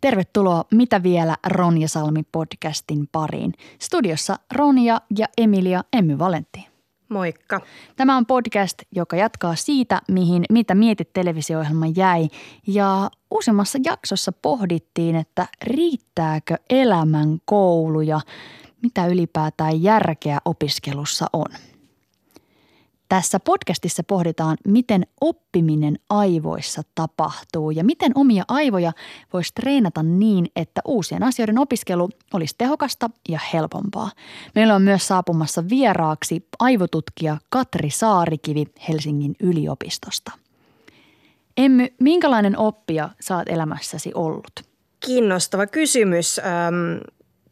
Tervetuloa Mitä vielä Ronja Salmi podcastin pariin. Studiossa Ronja ja Emilia Emmy Valentti. Moikka. Tämä on podcast, joka jatkaa siitä, mihin Mitä mietit televisio-ohjelma jäi. Ja uusimmassa jaksossa pohdittiin, että riittääkö elämän koulu ja mitä ylipäätään järkeä opiskelussa on. Tässä podcastissa pohditaan, miten oppiminen aivoissa tapahtuu ja miten omia aivoja voisi treenata niin, että uusien asioiden opiskelu olisi tehokasta ja helpompaa. Meillä on myös saapumassa vieraaksi aivotutkija Katri Saarikivi Helsingin yliopistosta. Emmy, minkälainen oppija oot elämässäsi ollut? Kiinnostava kysymys. Ähm,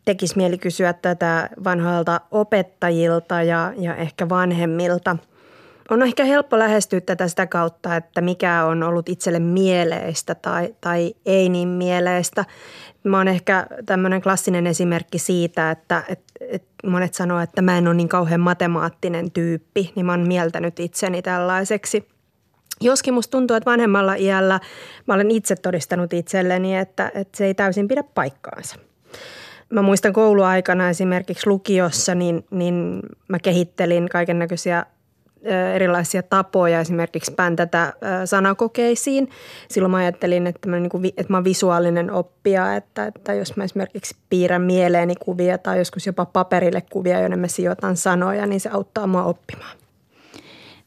tekisi mieli kysyä tätä vanhoilta opettajilta ja, ja ehkä vanhemmilta – on ehkä helppo lähestyä tätä sitä kautta, että mikä on ollut itselle mieleistä tai, tai ei niin mieleistä. Mä oon ehkä tämmöinen klassinen esimerkki siitä, että, että, että monet sanoo, että mä en ole niin kauhean matemaattinen tyyppi, niin mä oon mieltänyt itseni tällaiseksi. Joskin musta tuntuu, että vanhemmalla iällä mä olen itse todistanut itselleni, että, että se ei täysin pidä paikkaansa. Mä muistan kouluaikana esimerkiksi lukiossa, niin, niin mä kehittelin kaiken näköisiä erilaisia tapoja esimerkiksi päntätä sanakokeisiin. Silloin mä ajattelin, että mä, niin kuin, että mä visuaalinen oppija, että, että jos mä esimerkiksi piirrän mieleeni kuvia tai joskus jopa paperille kuvia, joiden mä sijoitan sanoja, niin se auttaa mua oppimaan.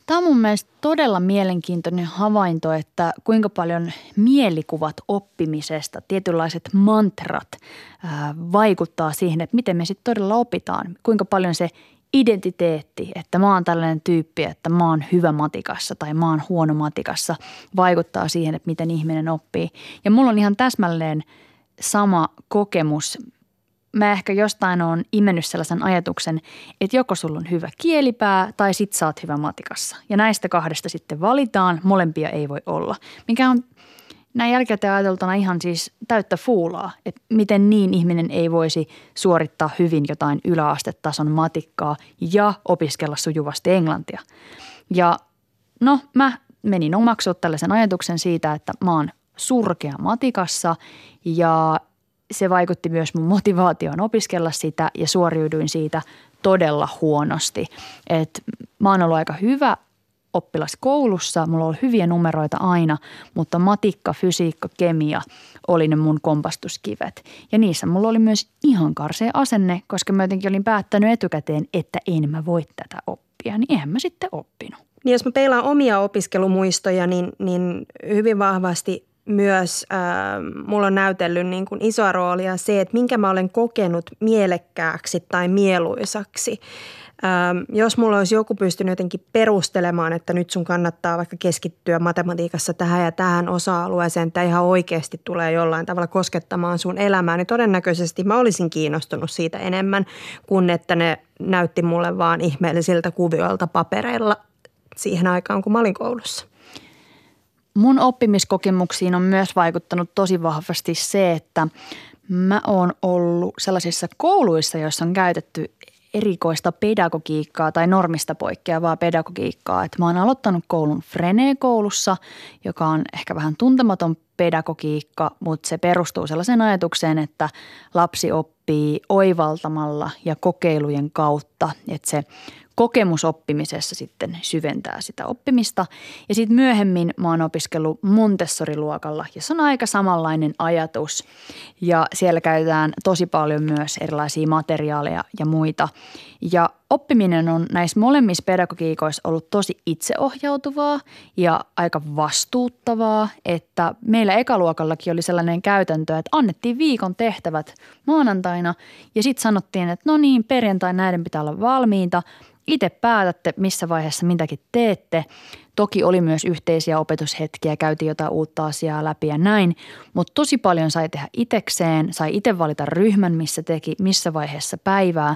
Tämä on mun mielestä todella mielenkiintoinen havainto, että kuinka paljon mielikuvat oppimisesta, tietynlaiset mantrat vaikuttaa siihen, että miten me sitten todella opitaan. Kuinka paljon se identiteetti, että mä oon tällainen tyyppi, että mä oon hyvä matikassa tai mä oon huono matikassa, vaikuttaa siihen, että miten ihminen oppii. Ja mulla on ihan täsmälleen sama kokemus. Mä ehkä jostain on imennyt sellaisen ajatuksen, että joko sulla on hyvä kielipää tai sit sä oot hyvä matikassa. Ja näistä kahdesta sitten valitaan, molempia ei voi olla. Mikä on näin jälkikäteen ajateltuna ihan siis täyttä fuulaa, että miten niin ihminen ei voisi suorittaa hyvin jotain yläastetason matikkaa ja opiskella sujuvasti englantia. Ja no mä menin omaksua tällaisen ajatuksen siitä, että mä oon surkea matikassa ja se vaikutti myös mun motivaatioon opiskella sitä ja suoriuduin siitä todella huonosti. Et mä oon ollut aika hyvä oppilas koulussa, mulla oli hyviä numeroita aina, mutta matikka, fysiikka, kemia oli ne mun kompastuskivet. Ja niissä mulla oli myös ihan karsea asenne, koska mä jotenkin olin päättänyt etukäteen, että en mä voi tätä oppia, niin eihän mä sitten oppinut. Niin jos mä peilaan omia opiskelumuistoja, niin, niin hyvin vahvasti myös äh, mulla on näytellyt niin kuin isoa roolia se, että minkä mä olen kokenut mielekkääksi tai mieluisaksi. Ähm, jos mulla olisi joku pystynyt jotenkin perustelemaan, että nyt sun kannattaa vaikka keskittyä matematiikassa tähän ja tähän osa-alueeseen, että ihan oikeasti tulee jollain tavalla koskettamaan sun elämää, niin todennäköisesti mä olisin kiinnostunut siitä enemmän kuin että ne näytti mulle vaan ihmeellisiltä kuvioilta papereilla siihen aikaan, kun mä olin koulussa. Mun oppimiskokemuksiin on myös vaikuttanut tosi vahvasti se, että mä oon ollut sellaisissa kouluissa, joissa on käytetty erikoista pedagogiikkaa tai normista poikkeavaa pedagogiikkaa. Että mä oon aloittanut koulun Frene-koulussa, joka on ehkä vähän tuntematon pedagogiikka, mutta se perustuu sellaiseen ajatukseen, että lapsi oppii oivaltamalla ja kokeilujen kautta, että se kokemusoppimisessa sitten syventää sitä oppimista. Ja sitten myöhemmin mä oon opiskellut Montessori-luokalla, jossa on aika samanlainen ajatus. Ja siellä käytetään tosi paljon myös erilaisia materiaaleja ja muita. Ja oppiminen on näissä molemmissa pedagogiikoissa ollut tosi itseohjautuvaa ja aika vastuuttavaa, että meillä ekaluokallakin oli sellainen käytäntö, että annettiin viikon tehtävät maanantaina ja sitten sanottiin, että no niin, perjantai näiden pitää olla valmiita – itse päätätte, missä vaiheessa mitäkin teette. Toki oli myös yhteisiä opetushetkiä, käytiin jotain uutta asiaa läpi ja näin, mutta tosi paljon sai tehdä itekseen, sai itse valita ryhmän, missä teki, missä vaiheessa päivää.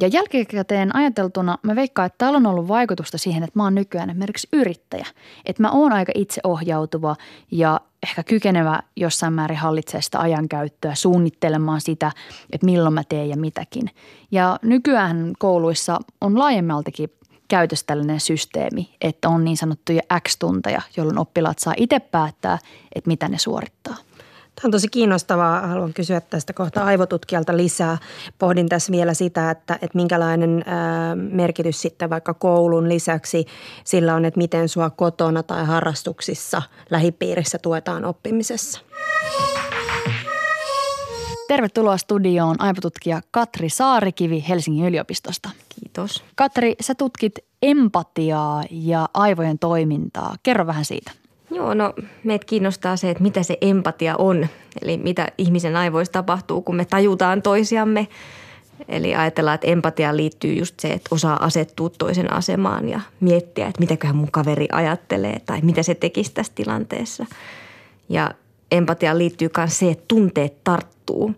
Ja jälkikäteen ajateltuna mä veikkaan, että täällä on ollut vaikutusta siihen, että mä oon nykyään esimerkiksi yrittäjä. Että mä oon aika itseohjautuva ja ehkä kykenevä jossain määrin hallitsemaan sitä ajankäyttöä, suunnittelemaan sitä, että milloin mä teen ja mitäkin. Ja nykyään kouluissa on laajemmaltakin käytössä tällainen systeemi, että on niin sanottuja X-tunteja, jolloin oppilaat saa itse päättää, että mitä ne suorittaa. Tämä on tosi kiinnostavaa. Haluan kysyä tästä kohta aivotutkijalta lisää. Pohdin tässä vielä sitä, että, että minkälainen merkitys sitten vaikka koulun lisäksi sillä on, että miten sua kotona tai harrastuksissa lähipiirissä tuetaan oppimisessa. Tervetuloa studioon aivotutkija Katri Saarikivi Helsingin yliopistosta. Kiitos. Katri, sä tutkit empatiaa ja aivojen toimintaa. Kerro vähän siitä. Joo, no meitä kiinnostaa se, että mitä se empatia on. Eli mitä ihmisen aivoissa tapahtuu, kun me tajutaan toisiamme. Eli ajatellaan, että empatiaan liittyy just se, että osaa asettua toisen asemaan ja miettiä, että mitäköhän mun kaveri ajattelee tai mitä se tekisi tässä tilanteessa. Ja empatiaan liittyy myös se, että tunteet tarttuu.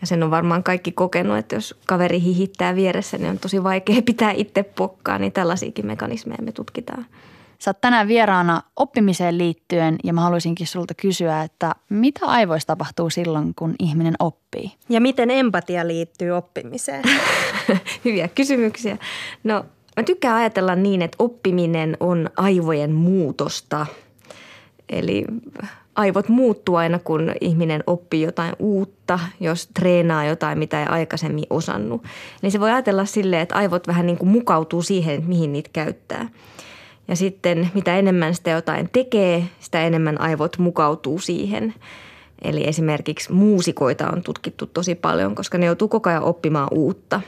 Ja sen on varmaan kaikki kokenut, että jos kaveri hihittää vieressä, niin on tosi vaikea pitää itse pokkaa, niin tällaisiakin mekanismeja me tutkitaan. Sä oot tänään vieraana oppimiseen liittyen ja mä haluaisinkin sulta kysyä, että mitä aivoissa tapahtuu silloin, kun ihminen oppii? Ja miten empatia liittyy oppimiseen? Hyviä kysymyksiä. No mä tykkään ajatella niin, että oppiminen on aivojen muutosta. Eli aivot muuttuu aina, kun ihminen oppii jotain uutta, jos treenaa jotain, mitä ei aikaisemmin osannut. Niin se voi ajatella silleen, että aivot vähän niin kuin mukautuu siihen, että mihin niitä käyttää – ja sitten mitä enemmän sitä jotain tekee, sitä enemmän aivot mukautuu siihen. Eli esimerkiksi muusikoita on tutkittu tosi paljon, koska ne joutuu koko ajan oppimaan uutta,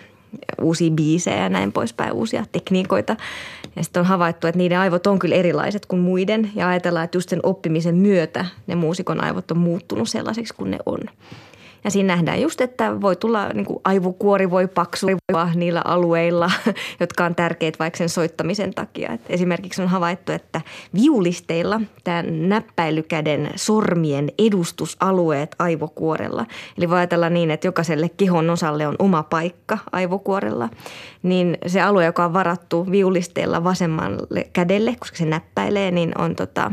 uusia biisejä ja näin poispäin, uusia tekniikoita. Ja sitten on havaittu, että niiden aivot on kyllä erilaiset kuin muiden ja ajatellaan, että just sen oppimisen myötä ne muusikon aivot on muuttunut sellaiseksi kuin ne on. Ja siinä nähdään just, että voi tulla niin kuin aivokuori voi paksua niillä alueilla, jotka on tärkeitä vaikka sen soittamisen takia. Et esimerkiksi on havaittu, että viulisteilla tämä näppäilykäden sormien edustusalueet aivokuorella. Eli voi ajatella niin, että jokaiselle kehon osalle on oma paikka aivokuorella. Niin se alue, joka on varattu viulisteilla vasemmalle kädelle, koska se näppäilee, niin on, tota,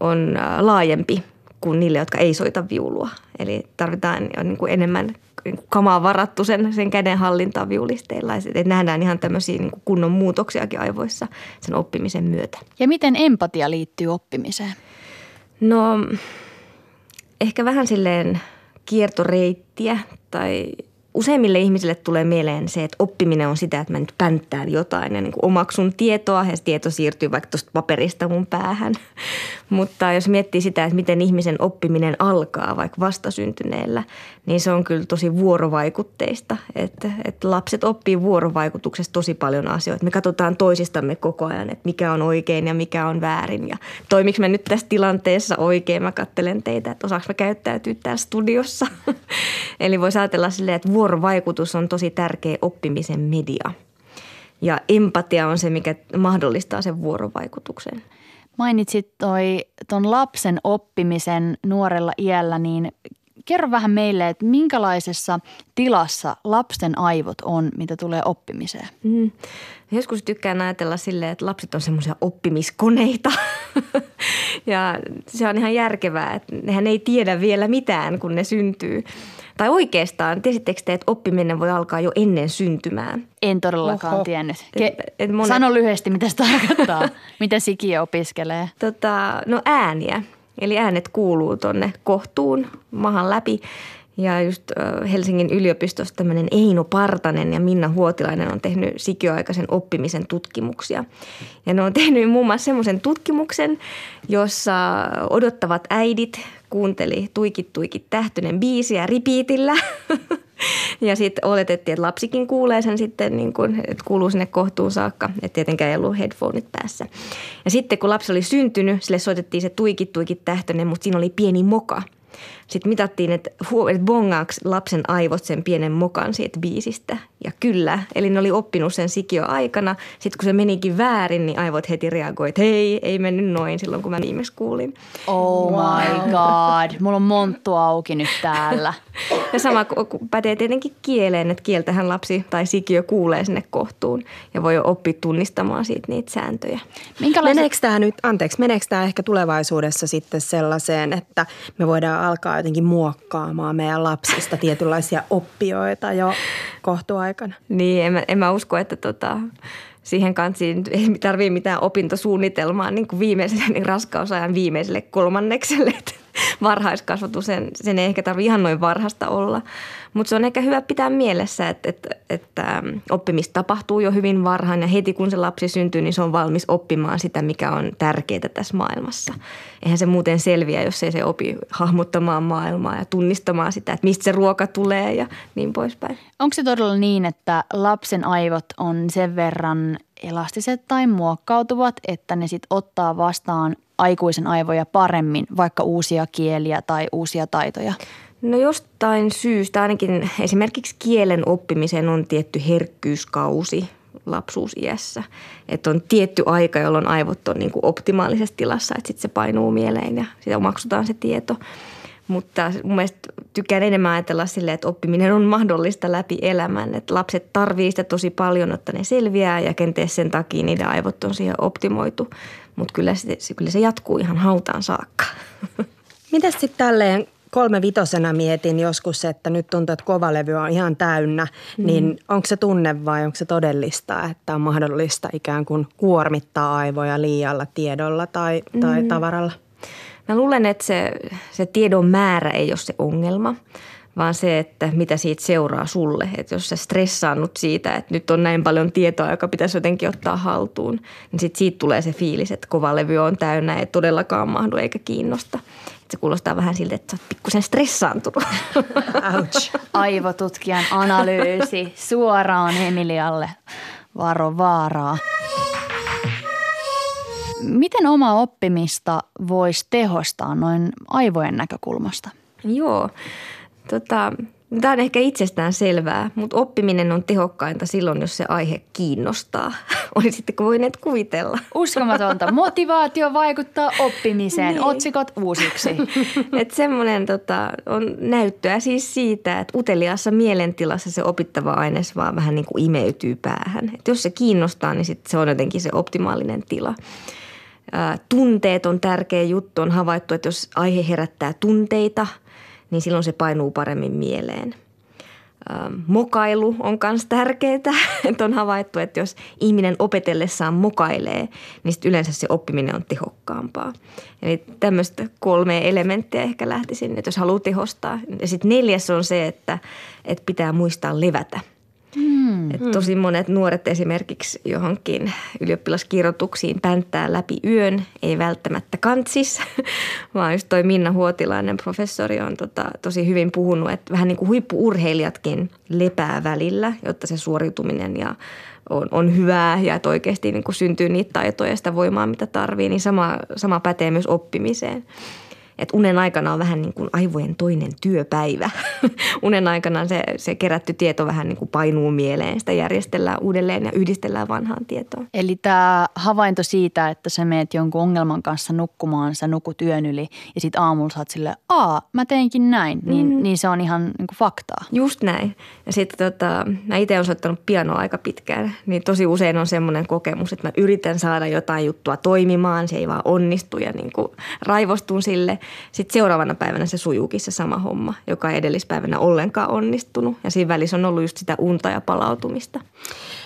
on laajempi kuin niille, jotka ei soita viulua. Eli tarvitaan niin kuin enemmän niin kamaa varattu sen, sen käden hallintaa viulisteilla. Et nähdään ihan tämmöisiä niin kuin kunnon muutoksiakin aivoissa sen oppimisen myötä. Ja miten empatia liittyy oppimiseen? No ehkä vähän silleen kiertoreittiä tai useimmille ihmisille tulee mieleen se, että oppiminen on sitä, että mä nyt pänttään jotain ja niin kuin omaksun tietoa ja se tieto siirtyy vaikka tuosta paperista mun päähän. Mutta jos miettii sitä, että miten ihmisen oppiminen alkaa vaikka vastasyntyneellä, niin se on kyllä tosi vuorovaikutteista. Että, että lapset oppii vuorovaikutuksesta tosi paljon asioita. Me katsotaan toisistamme koko ajan, että mikä on oikein ja mikä on väärin ja toimiks mä nyt tässä tilanteessa oikein. Mä kattelen teitä, että osaanko mä käyttäytyä täällä studiossa. Eli voisi ajatella silleen, että vuorovaikutus on tosi tärkeä oppimisen media. Ja empatia on se, mikä mahdollistaa sen vuorovaikutuksen. Mainitsit toi, ton lapsen oppimisen nuorella iällä, niin kerro vähän meille, että minkälaisessa tilassa lapsen aivot on, mitä tulee oppimiseen? Mm. Joskus tykkään ajatella silleen, että lapset on semmoisia oppimiskoneita ja se on ihan järkevää, että nehän ei tiedä vielä mitään, kun ne syntyy. Tai oikeastaan, tiesittekö te, että oppiminen voi alkaa jo ennen syntymää? En todellakaan Oho. tiennyt. Ke- et, et monet... Sano lyhyesti, mitä se tarkoittaa. mitä sikiö opiskelee? Tota, no ääniä. Eli äänet kuuluu tonne kohtuun mahan läpi. Ja just Helsingin yliopistossa tämmöinen Eino Partanen ja Minna Huotilainen on tehnyt sikioaikaisen oppimisen tutkimuksia. Ja ne on tehnyt muun muassa semmoisen tutkimuksen, jossa odottavat äidit kuunteli Tuikit Tuikit tähtönen biisiä ripiitillä. Ja sitten oletettiin, että lapsikin kuulee sen sitten, niin kuin, että kuuluu sinne kohtuun saakka. Että tietenkään ei ollut headphoneit päässä. Ja sitten kun lapsi oli syntynyt, sille soitettiin se tuikit tuikit tähtönen, mutta siinä oli pieni moka. Sitten mitattiin, että, että bongaaks lapsen aivot sen pienen mokan siitä biisistä. Ja kyllä, eli ne oli oppinut sen sikio aikana. Sitten kun se menikin väärin, niin aivot heti reagoi, että hei, ei mennyt noin silloin, kun mä viimeksi kuulin. Oh my god, mulla on monttu auki nyt täällä. Ja sama pätee tietenkin kieleen, että kieltähän lapsi tai sikiö kuulee sinne kohtuun ja voi oppia tunnistamaan siitä niitä sääntöjä. Minkälaisia... Meneekö tämä nyt, anteeksi, meneekö tämä ehkä tulevaisuudessa sitten sellaiseen, että me voidaan alkaa jotenkin muokkaamaan meidän lapsista tietynlaisia oppijoita jo kohtuaikana? Niin, en mä, en mä usko, että tota, siihen kansiin ei tarvitse mitään opintosuunnitelmaa niin kuin viimeiselle niin raskausajan viimeiselle kolmannekselle. Varhaiskasvatus, sen, sen ei ehkä tarvitse ihan noin varhasta olla. Mutta se on ehkä hyvä pitää mielessä, että, että, että oppimista tapahtuu jo hyvin varhain ja heti kun se lapsi syntyy, niin se on valmis oppimaan sitä, mikä on tärkeää tässä maailmassa. Eihän se muuten selviä, jos ei se opi hahmottamaan maailmaa ja tunnistamaan sitä, että mistä se ruoka tulee ja niin poispäin. Onko se todella niin, että lapsen aivot on sen verran elastiset tai muokkautuvat, että ne sitten ottaa vastaan aikuisen aivoja paremmin, vaikka uusia kieliä tai uusia taitoja? No jostain syystä, ainakin esimerkiksi kielen oppimiseen on tietty herkkyyskausi lapsuusiässä. Että on tietty aika, jolloin aivot on niin kuin optimaalisessa tilassa, että sitten se painuu mieleen ja sitä omaksutaan se tieto. Mutta mun mielestä tykkään enemmän ajatella silleen, että oppiminen on mahdollista läpi elämän. Että lapset tarvii sitä tosi paljon, että ne selviää ja kenties sen takia niiden aivot on siihen optimoitu. Mutta kyllä se, kyllä se jatkuu ihan hautaan saakka. Mitäs sitten tälleen kolme vitosena mietin joskus, että nyt tuntuu, että kovalevy on ihan täynnä, mm. niin onko se tunne vai onko se todellista, että on mahdollista ikään kuin kuormittaa aivoja liialla tiedolla tai, tai mm. tavaralla? Mä luulen, että se, se tiedon määrä ei ole se ongelma, vaan se, että mitä siitä seuraa sulle. Että jos sä stressaannut siitä, että nyt on näin paljon tietoa, joka pitäisi jotenkin ottaa haltuun, niin sit siitä tulee se fiilis, että kovalevy on täynnä, ei todellakaan mahdu eikä kiinnosta. Se kuulostaa vähän siltä, että sä oot pikkusen stressaantunut. Ouch. Aivotutkijan analyysi suoraan Emilialle. Varo vaaraa. Miten omaa oppimista voisi tehostaa noin aivojen näkökulmasta? Joo, tota, Tämä on ehkä itsestään selvää, mutta oppiminen on tehokkainta silloin, jos se aihe kiinnostaa. Olisitteko voineet kuvitella? Uskomatonta. Motivaatio vaikuttaa oppimiseen. Niin. Otsikot uusiksi. Et semmoinen tota, on näyttöä siis siitä, että uteliaassa mielentilassa se opittava aines vaan vähän niin kuin imeytyy päähän. Et jos se kiinnostaa, niin sit se on jotenkin se optimaalinen tila. Tunteet on tärkeä juttu. On havaittu, että jos aihe herättää tunteita – niin silloin se painuu paremmin mieleen. Mokailu on myös tärkeää, että on havaittu, että jos ihminen opetellessaan mokailee, niin sit yleensä se oppiminen on tehokkaampaa. Eli tämmöistä kolme elementtiä ehkä lähtisin, että jos haluaa tehostaa. Ja sitten neljäs on se, että, että pitää muistaa levätä – Mm. Et tosi monet nuoret esimerkiksi johonkin ylioppilaskirjoituksiin pänttää läpi yön, ei välttämättä kantsis, vaan just toi Minna Huotilainen professori on tota, tosi hyvin puhunut, että vähän niin kuin huippuurheilijatkin lepää välillä, jotta se suoriutuminen ja on, on hyvää ja että oikeasti niin kuin syntyy niitä taitoja ja sitä voimaa, mitä tarvii, niin sama, sama pätee myös oppimiseen että unen aikana on vähän niin kuin aivojen toinen työpäivä. unen aikana se, se kerätty tieto vähän niin kuin painuu mieleen, sitä järjestellään uudelleen ja yhdistellään vanhaan tietoon. Eli tämä havainto siitä, että sä meet jonkun ongelman kanssa nukkumaan, sä nukut yön yli ja sitten aamulla sä oot silleen, aa, mä teinkin näin, niin, mm. niin se on ihan niin kuin faktaa. Just näin. Ja sitten tota, mä itse olen soittanut pianoa aika pitkään, niin tosi usein on semmoinen kokemus, että mä yritän saada jotain juttua toimimaan, se ei vaan onnistu ja niin kuin raivostun sille – sitten seuraavana päivänä se sujuukin se sama homma, joka ei edellispäivänä ollenkaan onnistunut. Ja siinä välissä on ollut just sitä unta ja palautumista.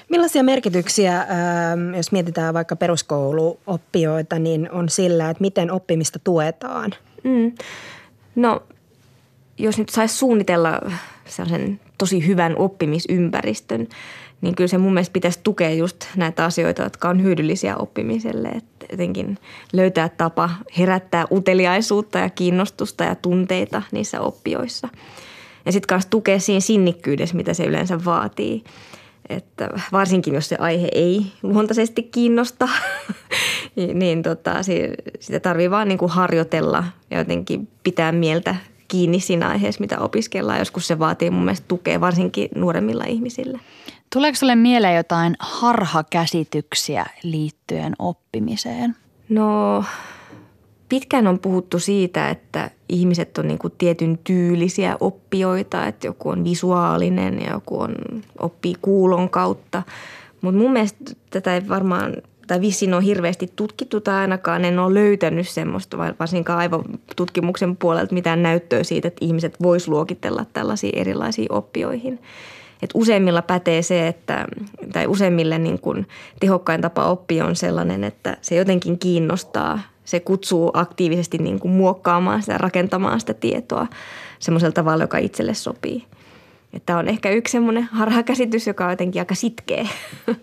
Millaisia merkityksiä, ähm, jos mietitään vaikka peruskouluoppijoita, niin on sillä, että miten oppimista tuetaan? Mm. No, jos nyt saisi suunnitella sellaisen tosi hyvän oppimisympäristön, niin kyllä se mun mielestä pitäisi tukea just näitä asioita, jotka on hyödyllisiä oppimiselle. Että jotenkin löytää tapa herättää uteliaisuutta ja kiinnostusta ja tunteita niissä oppijoissa. Ja sitten kanssa tukea siinä sinnikkyydessä, mitä se yleensä vaatii. Että varsinkin, jos se aihe ei luontaisesti kiinnosta, niin tota, sitä tarvii vaan niin kuin harjoitella ja jotenkin pitää mieltä kiinni siinä aiheessa, mitä opiskellaan. Joskus se vaatii mun mielestä tukea, varsinkin nuoremmilla ihmisillä. Tuleeko sinulle mieleen jotain harhakäsityksiä liittyen oppimiseen? No pitkään on puhuttu siitä, että ihmiset on niin kuin tietyn tyylisiä oppijoita, että joku on visuaalinen ja joku on, oppii kuulon kautta. Mutta mun mielestä tätä ei varmaan, tai vissiin on hirveästi tutkittu tai ainakaan en ole löytänyt semmoista, varsinkaan aivotutkimuksen puolelta mitään näyttöä siitä, että ihmiset vois luokitella tällaisiin erilaisiin oppijoihin. Et useimmilla pätee se, että, tai useimmille niin kuin tehokkain tapa oppia on sellainen, että se jotenkin kiinnostaa – se kutsuu aktiivisesti niin kuin muokkaamaan sitä, rakentamaan sitä tietoa semmoisella tavalla, joka itselle sopii. Tämä on ehkä yksi semmoinen harhakäsitys, joka on jotenkin aika sitkeä.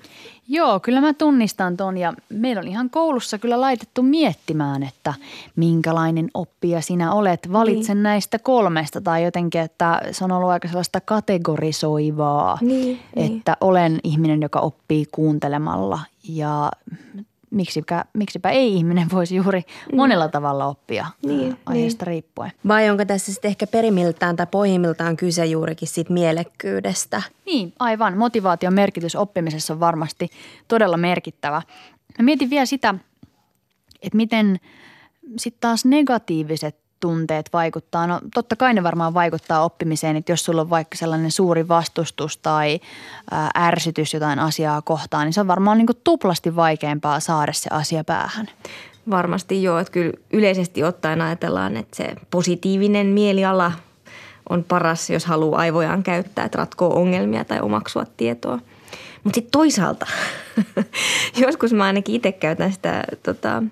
Joo, kyllä mä tunnistan ton ja meillä on ihan koulussa kyllä laitettu miettimään, että minkälainen oppija sinä olet. Valitsen niin. näistä kolmesta tai jotenkin, että se on ollut aika sellaista kategorisoivaa, niin, niin. että niin. olen ihminen, joka oppii kuuntelemalla ja miksipä, miksipä ei ihminen voisi juuri mm. monella tavalla oppia niin, aiheesta niin. riippuen. Vai onko tässä sitten ehkä perimiltään tai pohjimmiltaan kyse juurikin siitä mielekkyydestä? Niin, aivan. Motivaation merkitys oppimisessa on varmasti todella merkittävä. Mä mietin vielä sitä, että miten sitten taas negatiiviset tunteet vaikuttaa? No totta kai ne varmaan vaikuttaa oppimiseen, että jos sulla on vaikka sellainen suuri vastustus tai ärsytys jotain asiaa kohtaan, niin se on varmaan niin kuin tuplasti vaikeampaa saada se asia päähän. Varmasti joo, että kyllä yleisesti ottaen ajatellaan, että se positiivinen mieliala on paras, jos haluaa aivojaan käyttää, että ratkoo ongelmia tai omaksua tietoa. Mutta sitten toisaalta, joskus mä ainakin itse käytän sitä tota,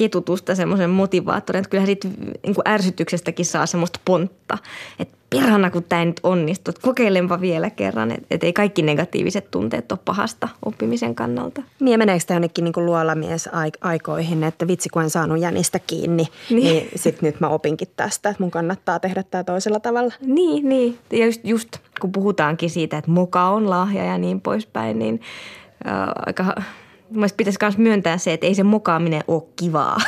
ketutusta semmoisen motivaattorin, että kyllähän siitä niin kuin ärsytyksestäkin saa semmoista pontta, että perhana kun tämä nyt onnistuu, kokeilenpa vielä kerran, että et ei kaikki negatiiviset tunteet ole pahasta oppimisen kannalta. Niin ja meneekö tämä jonnekin niin luolamies aikoihin, että vitsi kun en saanut jänistä kiinni, niin, niin sitten nyt mä opinkin tästä, että mun kannattaa tehdä tämä toisella tavalla. Niin, niin. Ja just, just kun puhutaankin siitä, että moka on lahja ja niin poispäin, niin äh, aika Mielestäni pitäisi myös myöntää se, että ei se mokaaminen ole kivaa.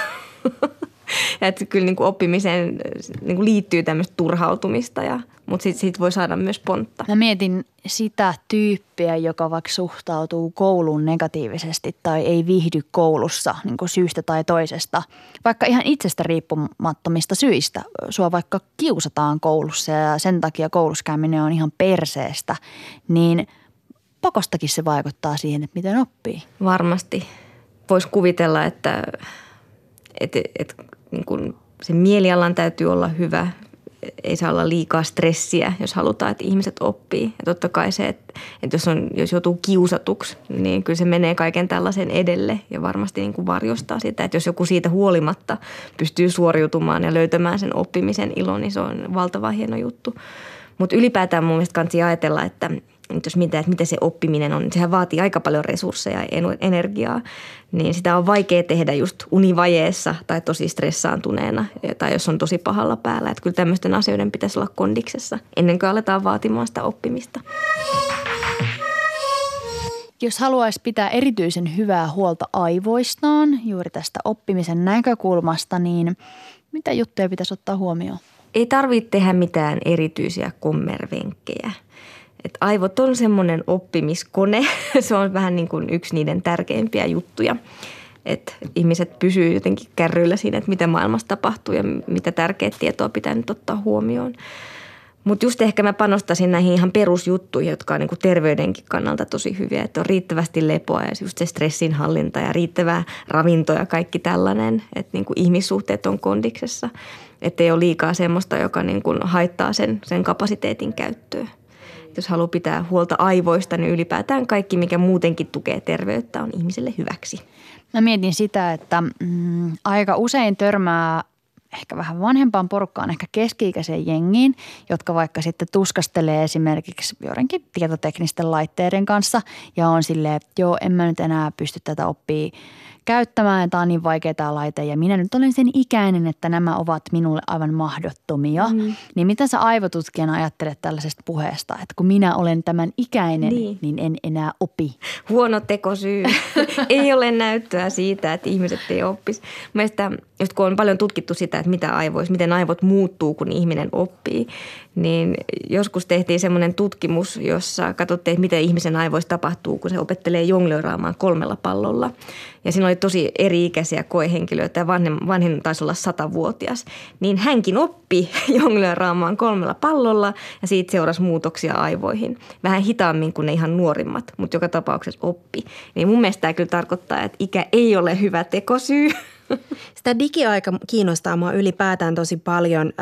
ja että kyllä niin kuin oppimiseen niin kuin liittyy tämmöistä turhautumista, ja, mutta sitten siitä voi saada myös pontta. Mä mietin sitä tyyppiä, joka vaikka suhtautuu kouluun negatiivisesti tai ei viihdy koulussa niin kuin syystä tai toisesta. Vaikka ihan itsestä riippumattomista syistä. Sua vaikka kiusataan koulussa ja sen takia kouluskäyminen on ihan perseestä, niin – pakostakin se vaikuttaa siihen, että miten oppii. Varmasti. Voisi kuvitella, että, että, että niin kuin se mielialan täytyy olla hyvä. Ei saa olla liikaa stressiä, jos halutaan, että ihmiset oppii. Ja totta kai se, että, että jos, on, jos joutuu kiusatuksi, niin kyllä se menee kaiken tällaisen edelle ja varmasti niin kuin varjostaa sitä. Että jos joku siitä huolimatta pystyy suoriutumaan ja löytämään sen oppimisen ilon, niin se on valtava hieno juttu. Mutta ylipäätään mun mielestä kansi ajatella, että – nyt jos mietitään, että miten se oppiminen on, sehän vaatii aika paljon resursseja ja energiaa, niin sitä on vaikea tehdä just univajeessa tai tosi stressaantuneena tai jos on tosi pahalla päällä. Että kyllä tämmöisten asioiden pitäisi olla kondiksessa ennen kuin aletaan vaatimaan sitä oppimista. Jos haluaisi pitää erityisen hyvää huolta aivoistaan juuri tästä oppimisen näkökulmasta, niin mitä juttuja pitäisi ottaa huomioon? Ei tarvitse tehdä mitään erityisiä kommervenkkejä – et aivot on semmoinen oppimiskone. Se on vähän niin kuin yksi niiden tärkeimpiä juttuja. Että ihmiset pysyy jotenkin kärryillä siinä, että mitä maailmassa tapahtuu ja mitä tärkeää tietoa pitää nyt ottaa huomioon. Mutta just ehkä mä panostaisin näihin ihan perusjuttuihin, jotka on niinku terveydenkin kannalta tosi hyviä. Että on riittävästi lepoa ja just se stressinhallinta ja riittävää ravinto ja kaikki tällainen. Että niinku ihmissuhteet on kondiksessa. Että ei ole liikaa semmoista, joka niinku haittaa sen, sen kapasiteetin käyttöä jos haluaa pitää huolta aivoista, niin ylipäätään kaikki, mikä muutenkin tukee terveyttä, on ihmiselle hyväksi. Mä mietin sitä, että mm, aika usein törmää ehkä vähän vanhempaan porukkaan, ehkä keski-ikäiseen jengiin, jotka vaikka sitten tuskastelee esimerkiksi joidenkin tietoteknisten laitteiden kanssa ja on silleen, että joo, en mä nyt enää pysty tätä oppia käyttämään. Tämä on niin vaikea tämä laite ja minä nyt olen sen ikäinen, että nämä ovat minulle aivan mahdottomia. Mm. Niin mitä sä aivotutkijana ajattelet tällaisesta puheesta, että kun minä olen tämän ikäinen, niin, niin en enää opi? Huono tekosyy. ei ole näyttöä siitä, että ihmiset ei oppisi. Mielestäni, just kun on paljon tutkittu sitä, että mitä aivoissa, miten aivot muuttuu, kun ihminen oppii, niin joskus tehtiin semmoinen tutkimus, jossa katsottiin, että miten ihmisen aivoissa tapahtuu, kun se opettelee jonglööraamaan kolmella pallolla. Ja siinä oli tosi eri-ikäisiä koehenkilöitä ja vanhin, vanhin taisi olla satavuotias. Niin hänkin oppi jonglööraamaan kolmella pallolla ja siitä seurasi muutoksia aivoihin. Vähän hitaammin kuin ne ihan nuorimmat, mutta joka tapauksessa oppi. Niin mun mielestä tämä kyllä tarkoittaa, että ikä ei ole hyvä tekosyy – Sitä digiaika kiinnostaa mua ylipäätään tosi paljon.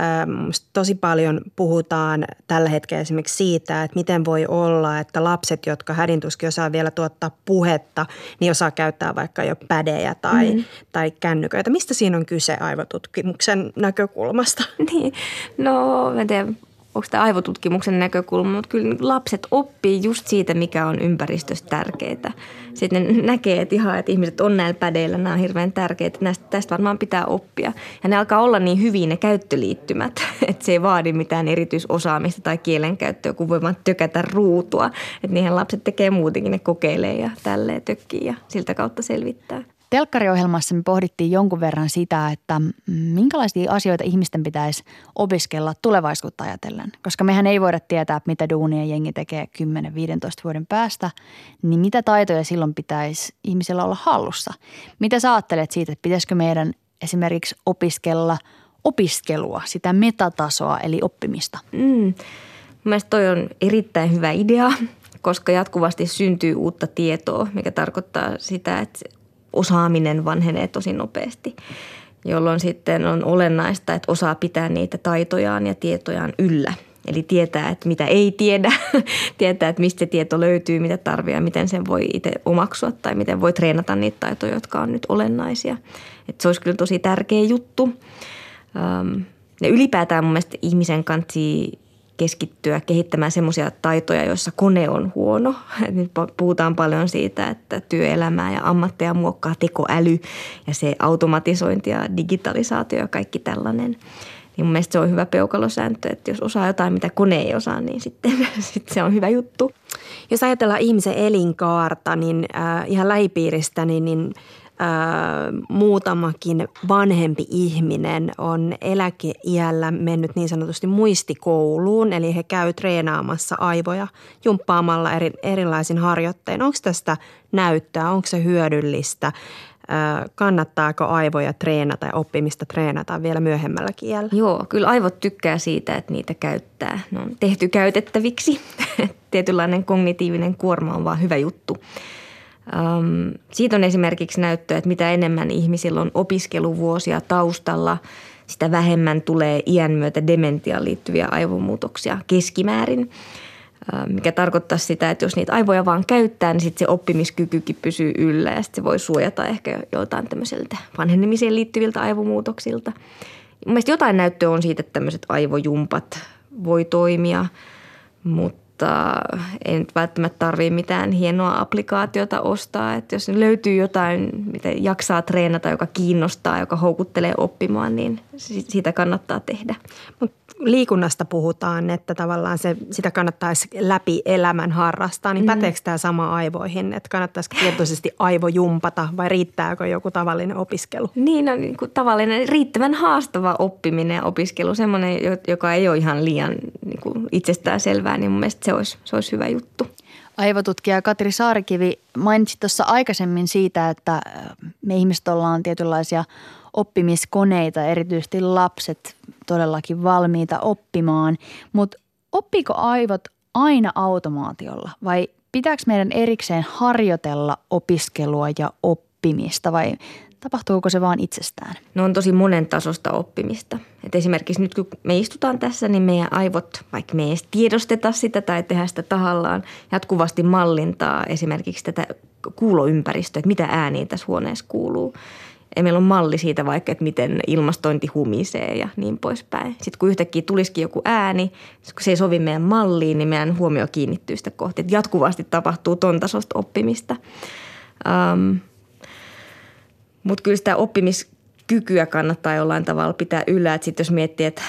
Tosi paljon puhutaan tällä hetkellä esimerkiksi siitä, että miten voi olla, että lapset, jotka hädintuskin osaa vielä tuottaa puhetta, niin osaa käyttää vaikka jo pädejä tai, mm. tai kännyköitä. Mistä siinä on kyse aivotutkimuksen näkökulmasta? Niin, no mä tiedän onko tämä aivotutkimuksen näkökulma, mutta kyllä lapset oppii just siitä, mikä on ympäristössä tärkeää. Sitten ne näkee, että ihan, että ihmiset on näillä pädeillä, nämä on hirveän tärkeitä, näistä, tästä varmaan pitää oppia. Ja ne alkaa olla niin hyvin ne käyttöliittymät, että se ei vaadi mitään erityisosaamista tai kielenkäyttöä, kun voi vaan tökätä ruutua. Että niihin lapset tekee muutenkin, ne kokeilee ja tälleen tökkii ja siltä kautta selvittää. Telkkariohjelmassa me pohdittiin jonkun verran sitä, että minkälaisia asioita ihmisten pitäisi opiskella tulevaisuutta ajatellen. Koska mehän ei voida tietää, mitä duunia jengi tekee 10-15 vuoden päästä, niin mitä taitoja silloin pitäisi ihmisellä olla hallussa? Mitä sä ajattelet siitä, että pitäisikö meidän esimerkiksi opiskella opiskelua, sitä metatasoa eli oppimista? Mm. Mielestäni toi on erittäin hyvä idea, koska jatkuvasti syntyy uutta tietoa, mikä tarkoittaa sitä, että osaaminen vanhenee tosi nopeasti, jolloin sitten on olennaista, että osaa pitää niitä taitojaan ja tietojaan yllä. Eli tietää, että mitä ei tiedä, tietää, että mistä tieto löytyy, mitä tarvitsee ja miten sen voi itse omaksua tai miten voi treenata niitä taitoja, jotka on nyt olennaisia. Että se olisi kyllä tosi tärkeä juttu. Ja ylipäätään mun mielestä ihmisen kansi keskittyä kehittämään semmoisia taitoja, joissa kone on huono. Nyt puhutaan paljon siitä, että työelämää ja ammatteja muokkaa tekoäly ja se automatisointi ja digitalisaatio ja kaikki tällainen. Niin mun mielestä se on hyvä peukalosääntö, että jos osaa jotain, mitä kone ei osaa, niin sitten, sitten se on hyvä juttu. Jos ajatellaan ihmisen elinkaarta, niin äh, ihan lähipiiristä, niin, niin muutamakin vanhempi ihminen on eläkeiällä mennyt niin sanotusti muistikouluun, eli he käy treenaamassa aivoja jumppaamalla eri, erilaisin harjoittein. Onko tästä näyttöä, onko se hyödyllistä? kannattaako aivoja treenata ja oppimista treenata vielä myöhemmälläkin iällä? Joo, kyllä aivot tykkää siitä, että niitä käyttää. Ne on tehty käytettäviksi. Tietynlainen kognitiivinen kuorma on vaan hyvä juttu. Um, siitä on esimerkiksi näyttöä, että mitä enemmän ihmisillä on opiskeluvuosia taustalla, sitä vähemmän tulee iän myötä dementiaan liittyviä aivomuutoksia keskimäärin. Mikä tarkoittaa sitä, että jos niitä aivoja vaan käyttää, niin sitten se oppimiskykykin pysyy yllä ja sitten se voi suojata ehkä jotain tämmöisiltä vanhenemiseen liittyviltä aivomuutoksilta. Mielestäni jotain näyttöä on siitä, että tämmöiset aivojumpat voi toimia, mutta mutta ei nyt välttämättä tarvitse mitään hienoa applikaatiota ostaa. Että jos löytyy jotain, mitä jaksaa treenata, joka kiinnostaa, joka houkuttelee oppimaan, niin sitä kannattaa tehdä. Mut liikunnasta puhutaan, että tavallaan se, sitä kannattaisi läpi elämän harrastaa, niin mm. päteekö tämä sama aivoihin? Että kannattaisiko tietoisesti aivojumpata vai riittääkö joku tavallinen opiskelu? Niin, no, niin kuin tavallinen riittävän haastava oppiminen ja opiskelu, semmoinen, joka ei ole ihan liian niin kuin itsestään selvää, niin mun mielestä se olisi, se olisi hyvä juttu. Aivotutkija Katri Saarikivi mainitsi tuossa aikaisemmin siitä, että me ihmiset ollaan tietynlaisia oppimiskoneita, erityisesti lapset todellakin valmiita oppimaan. Mutta oppiko aivot aina automaatiolla vai pitääkö meidän erikseen harjoitella opiskelua ja oppimista vai tapahtuuko se vaan itsestään? No on tosi monen tasosta oppimista. Et esimerkiksi nyt kun me istutaan tässä, niin meidän aivot, vaikka me ei edes tiedosteta sitä tai tehdä sitä tahallaan, jatkuvasti mallintaa esimerkiksi tätä kuuloympäristöä, että mitä ääniä tässä huoneessa kuuluu. Ja meillä on malli siitä vaikka, että miten ilmastointi humisee ja niin poispäin. Sitten kun yhtäkkiä tulisikin joku ääni, kun se ei sovi meidän malliin, niin meidän huomio kiinnittyy sitä kohti. Että jatkuvasti tapahtuu ton tasosta oppimista. Um, Mutta kyllä sitä oppimiskykyä kannattaa jollain tavalla pitää yllä. Että sitten jos miettii, että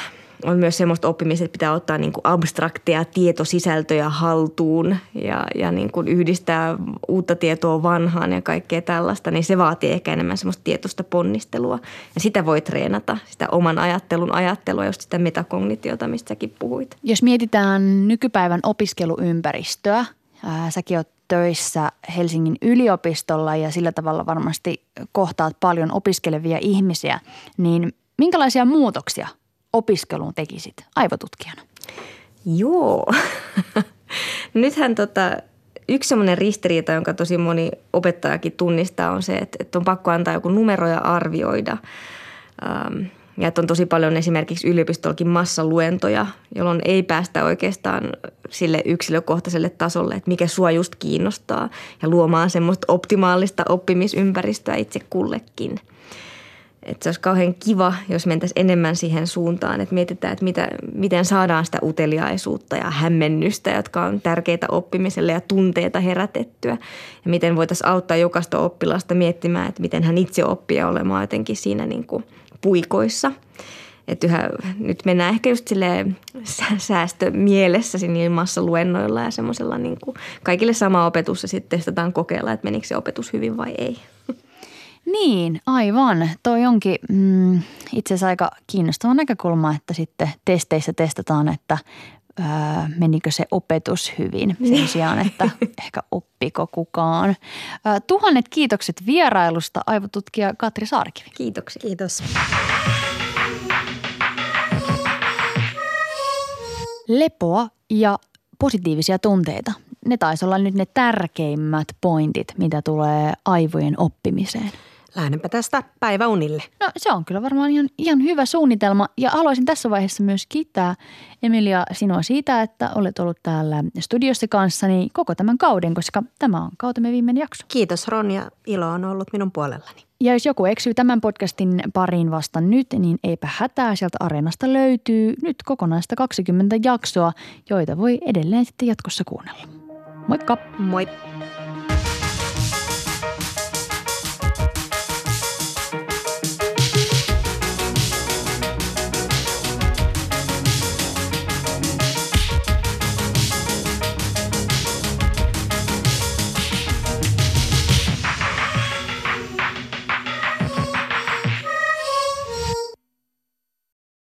on myös semmoista oppimista, että pitää ottaa niin kuin abstrakteja tietosisältöjä haltuun ja, ja niin kuin yhdistää uutta tietoa vanhaan ja kaikkea tällaista, niin se vaatii ehkä enemmän semmoista tietoista ponnistelua. Ja sitä voi treenata, sitä oman ajattelun ajattelua, just sitä metakognitiota, mistä säkin puhuit. Jos mietitään nykypäivän opiskeluympäristöä, ää, säkin oot töissä Helsingin yliopistolla ja sillä tavalla varmasti kohtaat paljon opiskelevia ihmisiä, niin minkälaisia muutoksia opiskeluun tekisit aivotutkijana? Joo. Nythän tota, yksi semmoinen ristiriita, jonka tosi moni opettajakin tunnistaa, on se, että, että on pakko antaa joku numero ja arvioida. Ähm, ja että on tosi paljon esimerkiksi yliopistollakin massaluentoja, jolloin ei päästä oikeastaan sille yksilökohtaiselle tasolle, että mikä sua just kiinnostaa ja luomaan semmoista optimaalista oppimisympäristöä itse kullekin – että se olisi kauhean kiva, jos mentäisiin enemmän siihen suuntaan, että mietitään, että mitä, miten saadaan sitä uteliaisuutta ja hämmennystä, jotka on tärkeitä oppimiselle ja tunteita herätettyä. Ja miten voitaisiin auttaa jokaista oppilasta miettimään, että miten hän itse oppii olemaan jotenkin siinä niin kuin puikoissa. Että yhä, nyt mennään ehkä just silleen säästömielessä ilmassa luennoilla ja semmoisella niin kuin kaikille sama opetus ja sitten testataan kokeilla, että menikö se opetus hyvin vai ei. Niin, aivan. Toi onkin mm, itse asiassa aika kiinnostava näkökulma, että sitten testeissä testataan, että öö, menikö se opetus hyvin sen niin. sijaan, että ehkä oppiko kukaan. Öö, tuhannet kiitokset vierailusta aivotutkija Katri Saarikivi. Kiitoksia. Kiitos. Lepoa ja positiivisia tunteita. Ne taisi olla nyt ne tärkeimmät pointit, mitä tulee aivojen oppimiseen. Lähdenpä tästä päiväunille. No se on kyllä varmaan ihan, ihan hyvä suunnitelma ja haluaisin tässä vaiheessa myös kiittää Emilia sinua siitä, että olet ollut täällä studiossa kanssani koko tämän kauden, koska tämä on kautemme viimeinen jakso. Kiitos Ronja, ilo on ollut minun puolellani. Ja jos joku eksyy tämän podcastin pariin vasta nyt, niin eipä hätää. Sieltä Areenasta löytyy nyt kokonaista 20 jaksoa, joita voi edelleen sitten jatkossa kuunnella. Moikka! Moi!